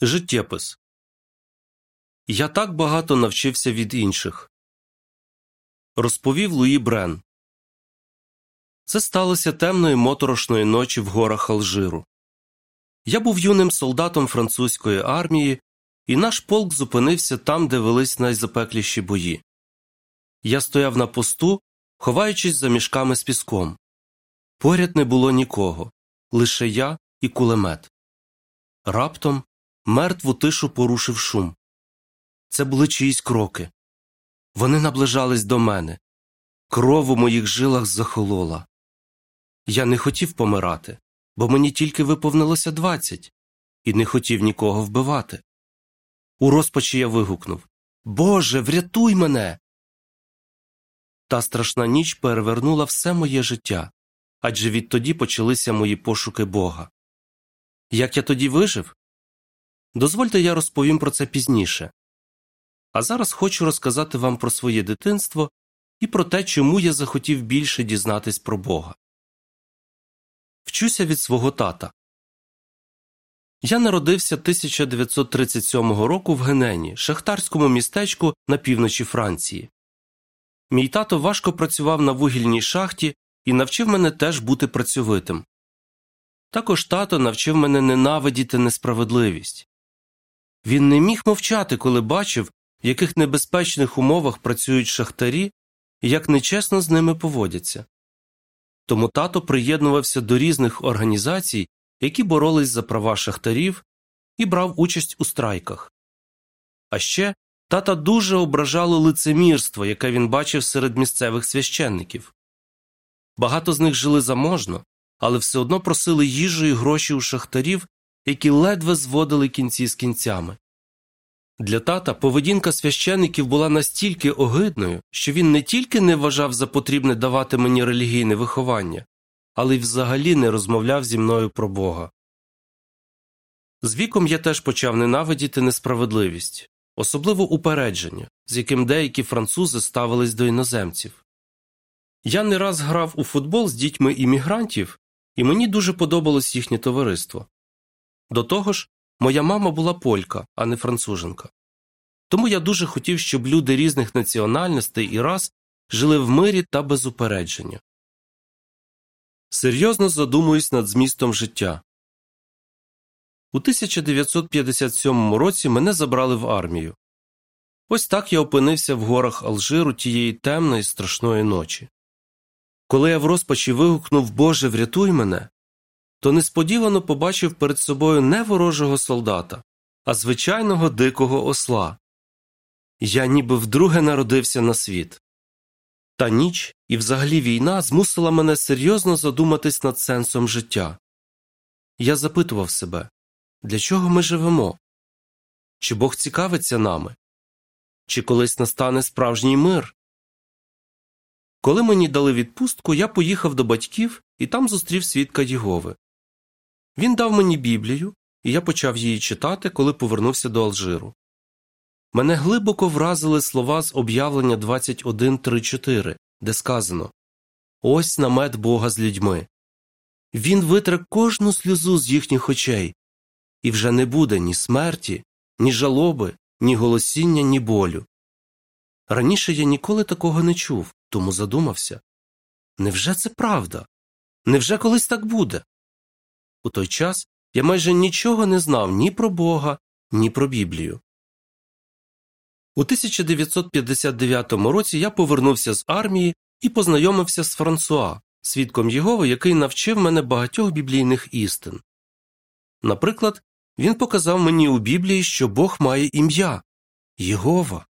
Життєпис Я так багато навчився від інших. Розповів Луї Брен. Це сталося темної моторошної ночі в горах Алжиру. Я був юним солдатом французької армії, і наш полк зупинився там, де велись найзапекліші бої. Я стояв на посту, ховаючись за мішками з піском. Поряд не було нікого, лише я і кулемет. Раптом мертву тишу порушив шум. Це були чиїсь кроки. Вони наближались до мене. Кров у моїх жилах захолола. Я не хотів помирати, бо мені тільки виповнилося двадцять, і не хотів нікого вбивати. У розпачі я вигукнув Боже, врятуй мене. Та страшна ніч перевернула все моє життя адже відтоді почалися мої пошуки Бога. Як я тоді вижив? Дозвольте я розповім про це пізніше. А зараз хочу розказати вам про своє дитинство і про те, чому я захотів більше дізнатись про Бога. Вчуся від свого тата. Я народився 1937 року в Генені, шахтарському містечку на півночі Франції. Мій тато важко працював на вугільній шахті і навчив мене теж бути працьовитим. Також тато навчив мене ненавидіти несправедливість. Він не міг мовчати, коли бачив, в яких небезпечних умовах працюють шахтарі і як нечесно з ними поводяться. Тому тато приєднувався до різних організацій, які боролись за права шахтарів і брав участь у страйках. А ще тата дуже ображало лицемірство, яке він бачив серед місцевих священників. Багато з них жили заможно, але все одно просили їжу і гроші у шахтарів, які ледве зводили кінці з кінцями. Для тата поведінка священиків була настільки огидною, що він не тільки не вважав за потрібне давати мені релігійне виховання, але й взагалі не розмовляв зі мною про Бога. З віком я теж почав ненавидіти несправедливість, особливо упередження, з яким деякі французи ставились до іноземців. Я не раз грав у футбол з дітьми іммігрантів, і мені дуже подобалось їхнє товариство. До того ж, моя мама була полька, а не француженка. Тому я дуже хотів, щоб люди різних національностей і рас жили в мирі та без упередження. Серйозно задумуюсь над змістом життя. У 1957 році мене забрали в армію. Ось так я опинився в горах Алжиру тієї темної страшної ночі. Коли я в розпачі вигукнув Боже, врятуй мене, то несподівано побачив перед собою не ворожого солдата, а звичайного дикого осла. Я ніби вдруге народився на світ. Та ніч і взагалі війна змусила мене серйозно задуматись над сенсом життя. Я запитував себе, для чого ми живемо? Чи Бог цікавиться нами? Чи колись настане справжній мир? Коли мені дали відпустку, я поїхав до батьків і там зустрів свідка Єгови. Він дав мені Біблію, і я почав її читати, коли повернувся до Алжиру. Мене глибоко вразили слова з об'явлення 21.3.4, де сказано Ось намет Бога з людьми. Він витре кожну сльозу з їхніх очей, і вже не буде ні смерті, ні жалоби, ні голосіння, ні болю. Раніше я ніколи такого не чув, тому задумався невже це правда? Невже колись так буде? У той час я майже нічого не знав ні про Бога, ні про Біблію. У 1959 році я повернувся з армії і познайомився з Франсуа, свідком Єгови, який навчив мене багатьох біблійних істин. Наприклад, він показав мені у Біблії, що Бог має ім'я Єгова.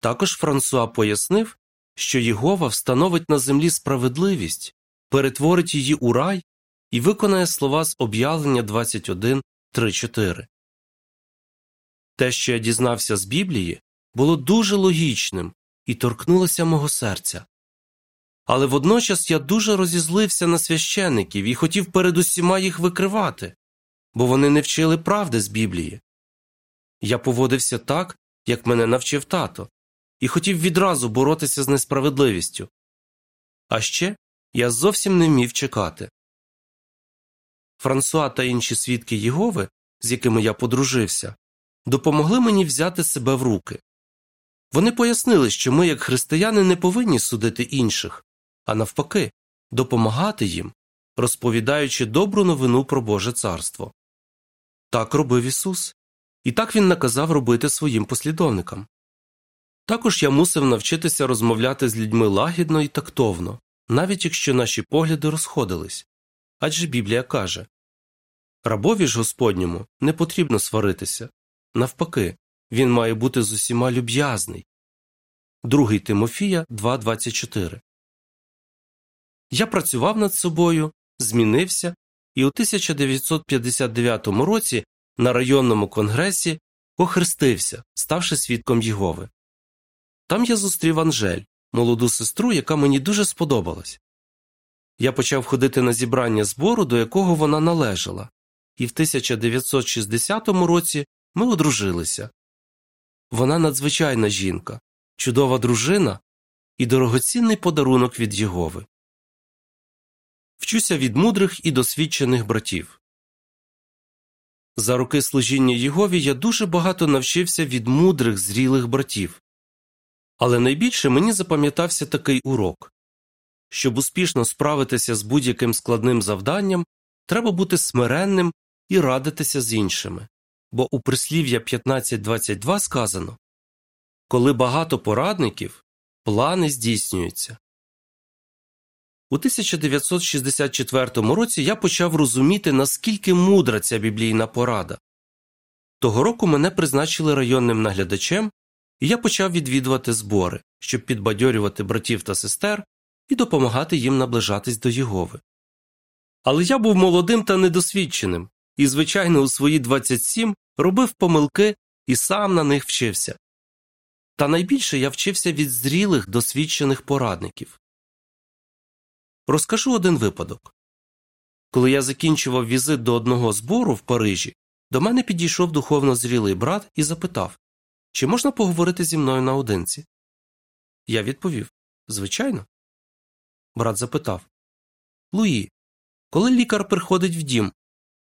Також Франсуа пояснив, що Єгова встановить на землі справедливість, перетворить її у рай і виконає слова з об'явлення 21.3.4. Те, що я дізнався з Біблії, було дуже логічним і торкнулося мого серця. Але водночас я дуже розізлився на священиків і хотів перед усіма їх викривати, бо вони не вчили правди з Біблії. Я поводився так, як мене навчив тато, і хотів відразу боротися з несправедливістю. А ще я зовсім не вмів чекати. Франсуа та інші свідки Єгови з якими я подружився, допомогли мені взяти себе в руки. Вони пояснили, що ми, як християни, не повинні судити інших, а навпаки, допомагати їм, розповідаючи добру новину про Боже царство. Так робив Ісус, і так Він наказав робити своїм послідовникам. Також я мусив навчитися розмовляти з людьми лагідно і тактовно, навіть якщо наші погляди розходились. Адже Біблія каже рабові ж Господньому не потрібно сваритися. Навпаки, він має бути з усіма люб'язний. 2 Тимофія 2.24 Я працював над собою, змінився і у 1959 році на районному конгресі охрестився, ставши свідком Єгови. Там я зустрів Анжель, молоду сестру, яка мені дуже сподобалась. Я почав ходити на зібрання збору, до якого вона належала, і в 1960 році ми одружилися. Вона надзвичайна жінка, чудова дружина і дорогоцінний подарунок від Єгови. Вчуся від мудрих і досвідчених братів. За роки служіння Єгові я дуже багато навчився від мудрих зрілих братів. Але найбільше мені запам'ятався такий урок щоб успішно справитися з будь-яким складним завданням, треба бути смиренним і радитися з іншими. Бо у прислів'я 15.22 сказано Коли багато порадників, плани здійснюються. У 1964 році я почав розуміти, наскільки мудра ця біблійна порада. Того року мене призначили районним наглядачем, і я почав відвідувати збори, щоб підбадьорювати братів та сестер і допомагати їм наближатись до Єгови. Але я був молодим та недосвідченим і, звичайно, у свої 27 робив помилки і сам на них вчився. Та найбільше я вчився від зрілих досвідчених порадників. Розкажу один випадок. Коли я закінчував візит до одного збору в Парижі, до мене підійшов духовно зрілий брат і запитав, чи можна поговорити зі мною наодинці. Я відповів Звичайно. Брат запитав Луї, коли лікар приходить в дім,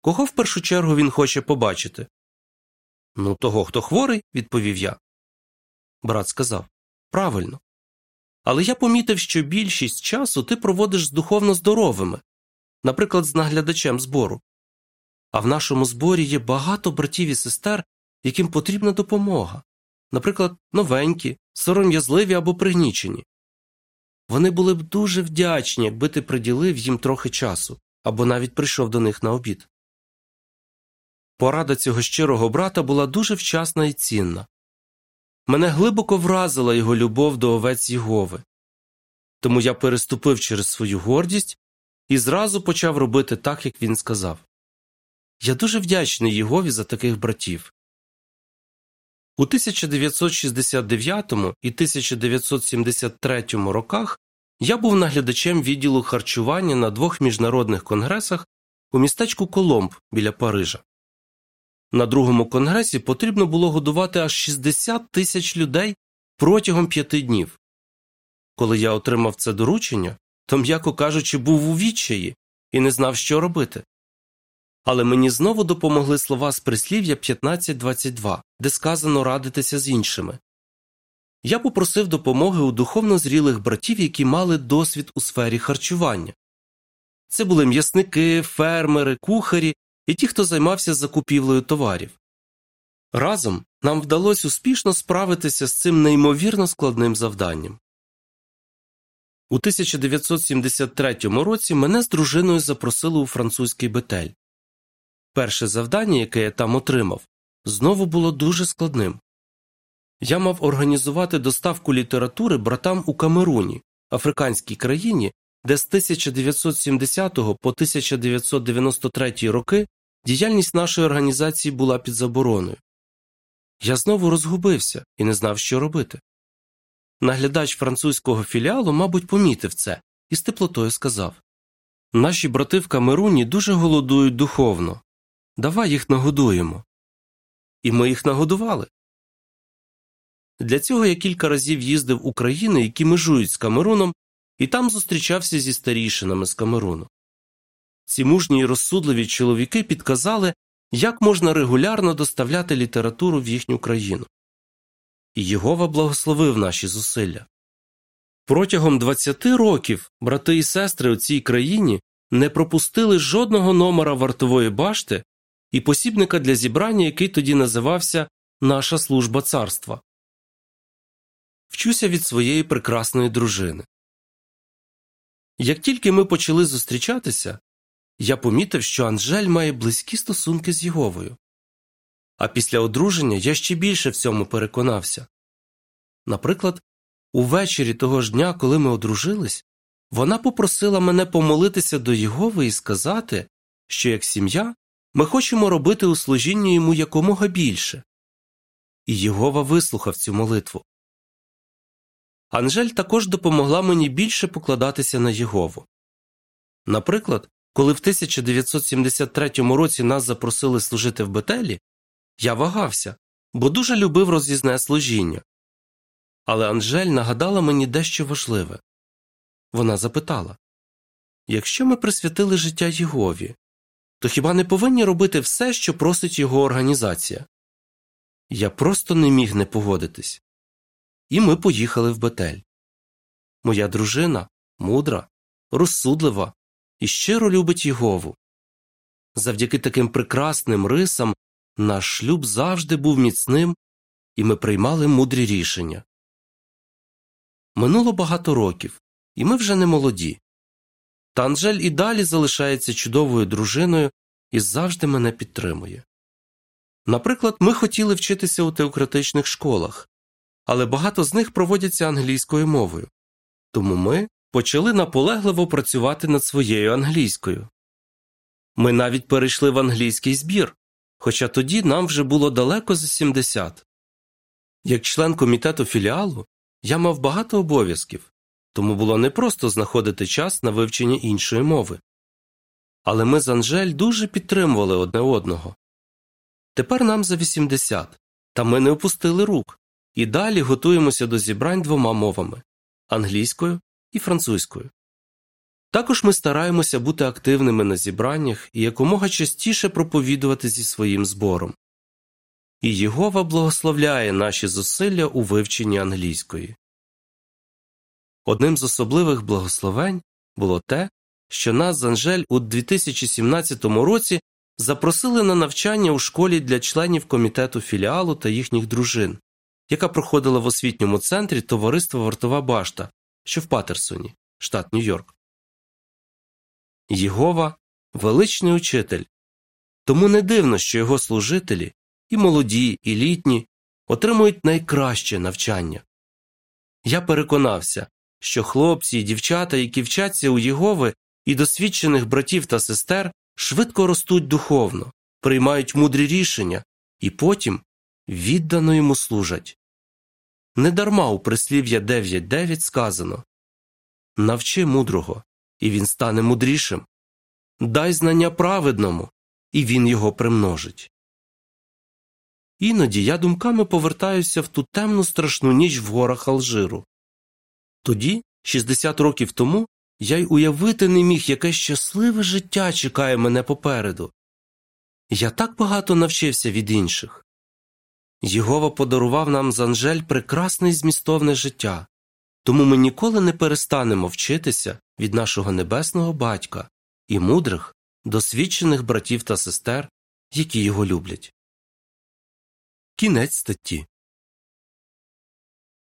кого в першу чергу він хоче побачити? Ну, того, хто хворий, відповів я. Брат сказав Правильно. Але я помітив, що більшість часу ти проводиш з духовно здоровими, наприклад, з наглядачем збору. А в нашому зборі є багато братів і сестер, яким потрібна допомога, наприклад, новенькі, сором'язливі або пригнічені. Вони були б дуже вдячні, якби ти приділив їм трохи часу або навіть прийшов до них на обід. Порада цього щирого брата була дуже вчасна і цінна. Мене глибоко вразила його любов до овець Єгови. Тому я переступив через свою гордість і зразу почав робити так, як він сказав. Я дуже вдячний Єгові за таких братів. У 1969 і 1973 роках я був наглядачем відділу харчування на двох міжнародних конгресах у містечку Коломб біля Парижа. На другому конгресі потрібно було годувати аж 60 тисяч людей протягом п'яти днів. Коли я отримав це доручення, то, м'яко кажучи, був у відчаї і не знав, що робити. Але мені знову допомогли слова з прислів'я 15.22, де сказано радитися з іншими. Я попросив допомоги у духовно зрілих братів, які мали досвід у сфері харчування. Це були м'ясники, фермери, кухарі і ті, хто займався закупівлею товарів. Разом нам вдалося успішно справитися з цим неймовірно складним завданням. У 1973 році мене з дружиною запросили у французький бетель. Перше завдання, яке я там отримав, знову було дуже складним. Я мав організувати доставку літератури братам у Камеруні, африканській країні, де з 1970 по 1993 роки діяльність нашої організації була під забороною. Я знову розгубився і не знав, що робити. Наглядач французького філіалу, мабуть, помітив це і з теплотою сказав Наші брати в Камеруні дуже голодують духовно, Давай їх нагодуємо. І ми їх нагодували. Для цього я кілька разів їздив у країни, які межують з Камеруном, і там зустрічався зі старішинами з Камеруну. Ці мужні й розсудливі чоловіки підказали, як можна регулярно доставляти літературу в їхню країну. І Єгова благословив наші зусилля. Протягом 20 років брати і сестри у цій країні не пропустили жодного номера вартової башти і посібника для зібрання, який тоді називався Наша служба царства. Вчуся від своєї прекрасної дружини. Як тільки ми почали зустрічатися, я помітив, що Анжель має близькі стосунки з Єговою. А після одруження я ще більше в цьому переконався. Наприклад, увечері того ж дня, коли ми одружились, вона попросила мене помолитися до Єгови і сказати, що як сім'я ми хочемо робити у служінні йому якомога більше. І Єгова вислухав цю молитву. Анжель також допомогла мені більше покладатися на Єгову. Наприклад, коли в 1973 році нас запросили служити в Бетелі, я вагався, бо дуже любив роз'їзне служіння. Але Анжель нагадала мені дещо важливе. Вона запитала Якщо ми присвятили життя Єгові, то хіба не повинні робити все, що просить його організація? Я просто не міг не погодитись. І ми поїхали в Бетель. Моя дружина мудра, розсудлива і щиро любить Єгову. Завдяки таким прекрасним рисам наш шлюб завжди був міцним, і ми приймали мудрі рішення. Минуло багато років, і ми вже не молоді. Та Анжель і далі залишається чудовою дружиною і завжди мене підтримує. Наприклад, ми хотіли вчитися у теократичних школах, але багато з них проводяться англійською мовою, тому ми почали наполегливо працювати над своєю англійською. Ми навіть перейшли в англійський збір, хоча тоді нам вже було далеко за 70. Як член комітету філіалу я мав багато обов'язків, тому було непросто знаходити час на вивчення іншої мови. Але ми з Анжель дуже підтримували одне одного. Тепер нам за 80, та ми не опустили рук і далі готуємося до зібрань двома мовами англійською і французькою. Також ми стараємося бути активними на зібраннях і якомога частіше проповідувати зі своїм збором. І Єгова благословляє наші зусилля у вивченні англійської. Одним з особливих благословень було те, що нас з Анжель у 2017 році запросили на навчання у школі для членів комітету філіалу та їхніх дружин, яка проходила в освітньому центрі товариства Вартова Башта, що в Патерсоні, штат Нью-Йорк. Єгова величний учитель, тому не дивно, що його служителі і молоді, і літні отримують найкраще навчання. Я переконався, що хлопці і дівчата, які вчаться у Єгови і досвідчених братів та сестер, швидко ростуть духовно, приймають мудрі рішення і потім віддано йому служать. Недарма у прислів'я 9.9 сказано Навчи мудрого, і він стане мудрішим. Дай знання праведному, і він його примножить. Іноді я думками повертаюся в ту темну страшну ніч в горах Алжиру. Тоді, 60 років тому, я й уявити не міг, яке щасливе життя чекає мене попереду. Я так багато навчився від інших. Єгова подарував нам з Анжель прекрасне і змістовне життя, тому ми ніколи не перестанемо вчитися від нашого небесного батька і мудрих, досвідчених братів та сестер, які його люблять. Кінець статті